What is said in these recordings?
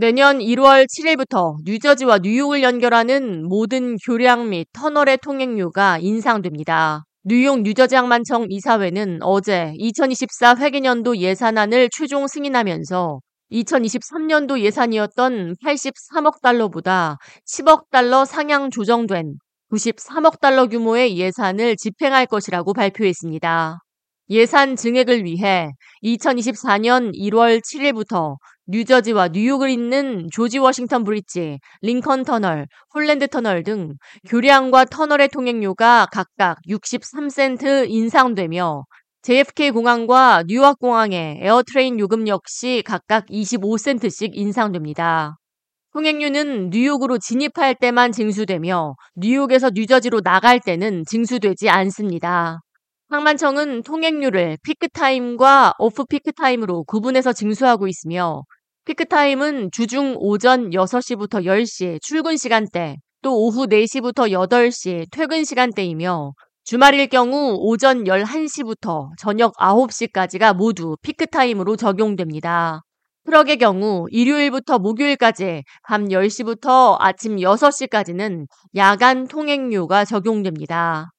내년 1월 7일부터 뉴저지와 뉴욕을 연결하는 모든 교량 및 터널의 통행료가 인상됩니다. 뉴욕 뉴저지 항만청 이사회는 어제 2024 회계년도 예산안을 최종 승인하면서 2023년도 예산이었던 83억 달러보다 10억 달러 상향 조정된 93억 달러 규모의 예산을 집행할 것이라고 발표했습니다. 예산 증액을 위해 2024년 1월 7일부터 뉴저지와 뉴욕을 잇는 조지 워싱턴 브릿지, 링컨 터널, 홀랜드 터널 등 교량과 터널의 통행료가 각각 63센트 인상되며 JFK 공항과 뉴왁 공항의 AirTrain 요금 역시 각각 25센트씩 인상됩니다. 통행료는 뉴욕으로 진입할 때만 징수되며 뉴욕에서 뉴저지로 나갈 때는 징수되지 않습니다. 항만청은 통행료를 피크타임과 off 피크타임으로 구분해서 징수하고 있으며 피크타임은 주중 오전 6시부터 10시 출근 시간대, 또 오후 4시부터 8시 퇴근 시간대이며 주말일 경우 오전 11시부터 저녁 9시까지가 모두 피크타임으로 적용됩니다. 트럭의 경우 일요일부터 목요일까지 밤 10시부터 아침 6시까지는 야간 통행료가 적용됩니다.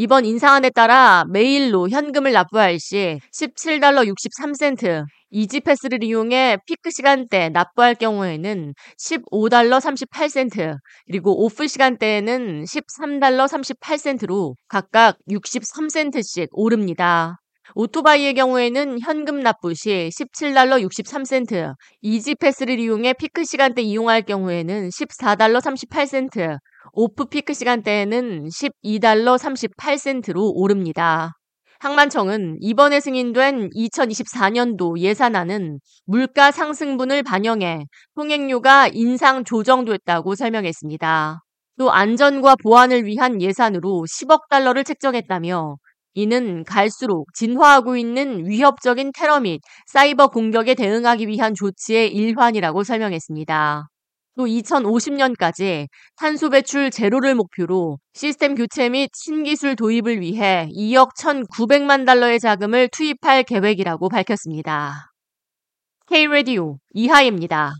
이번 인상안에 따라 메일로 현금을 납부할 시 17달러 63센트, E-ZPass를 이용해 피크 시간대 납부할 경우에는 15달러 38센트, 그리고 off 시간대에는 13달러 38센트로 각각 63센트씩 오릅니다. 오토바이의 경우에는 현금 납부 시 17달러 63센트, E-ZPass를 이용해 피크 시간대 이용할 경우에는 14달러 38센트, 오프 피크 시간대에는 12달러 38센트로 오릅니다. 항만청은 이번에 승인된 2024년도 예산안은 물가 상승분을 반영해 통행료가 인상 조정됐다고 설명했습니다. 또 안전과 보안을 위한 예산으로 10억 달러를 책정했다며 이는 갈수록 진화하고 있는 위협적인 테러 및 사이버 공격에 대응하기 위한 조치의 일환이라고 설명했습니다. 또 2050년까지 탄소 배출 제로를 목표로 시스템 교체 및 신기술 도입을 위해 2억 1,900만 달러의 자금을 투입할 계획이라고 밝혔습니다. K-Radio 이하입니다.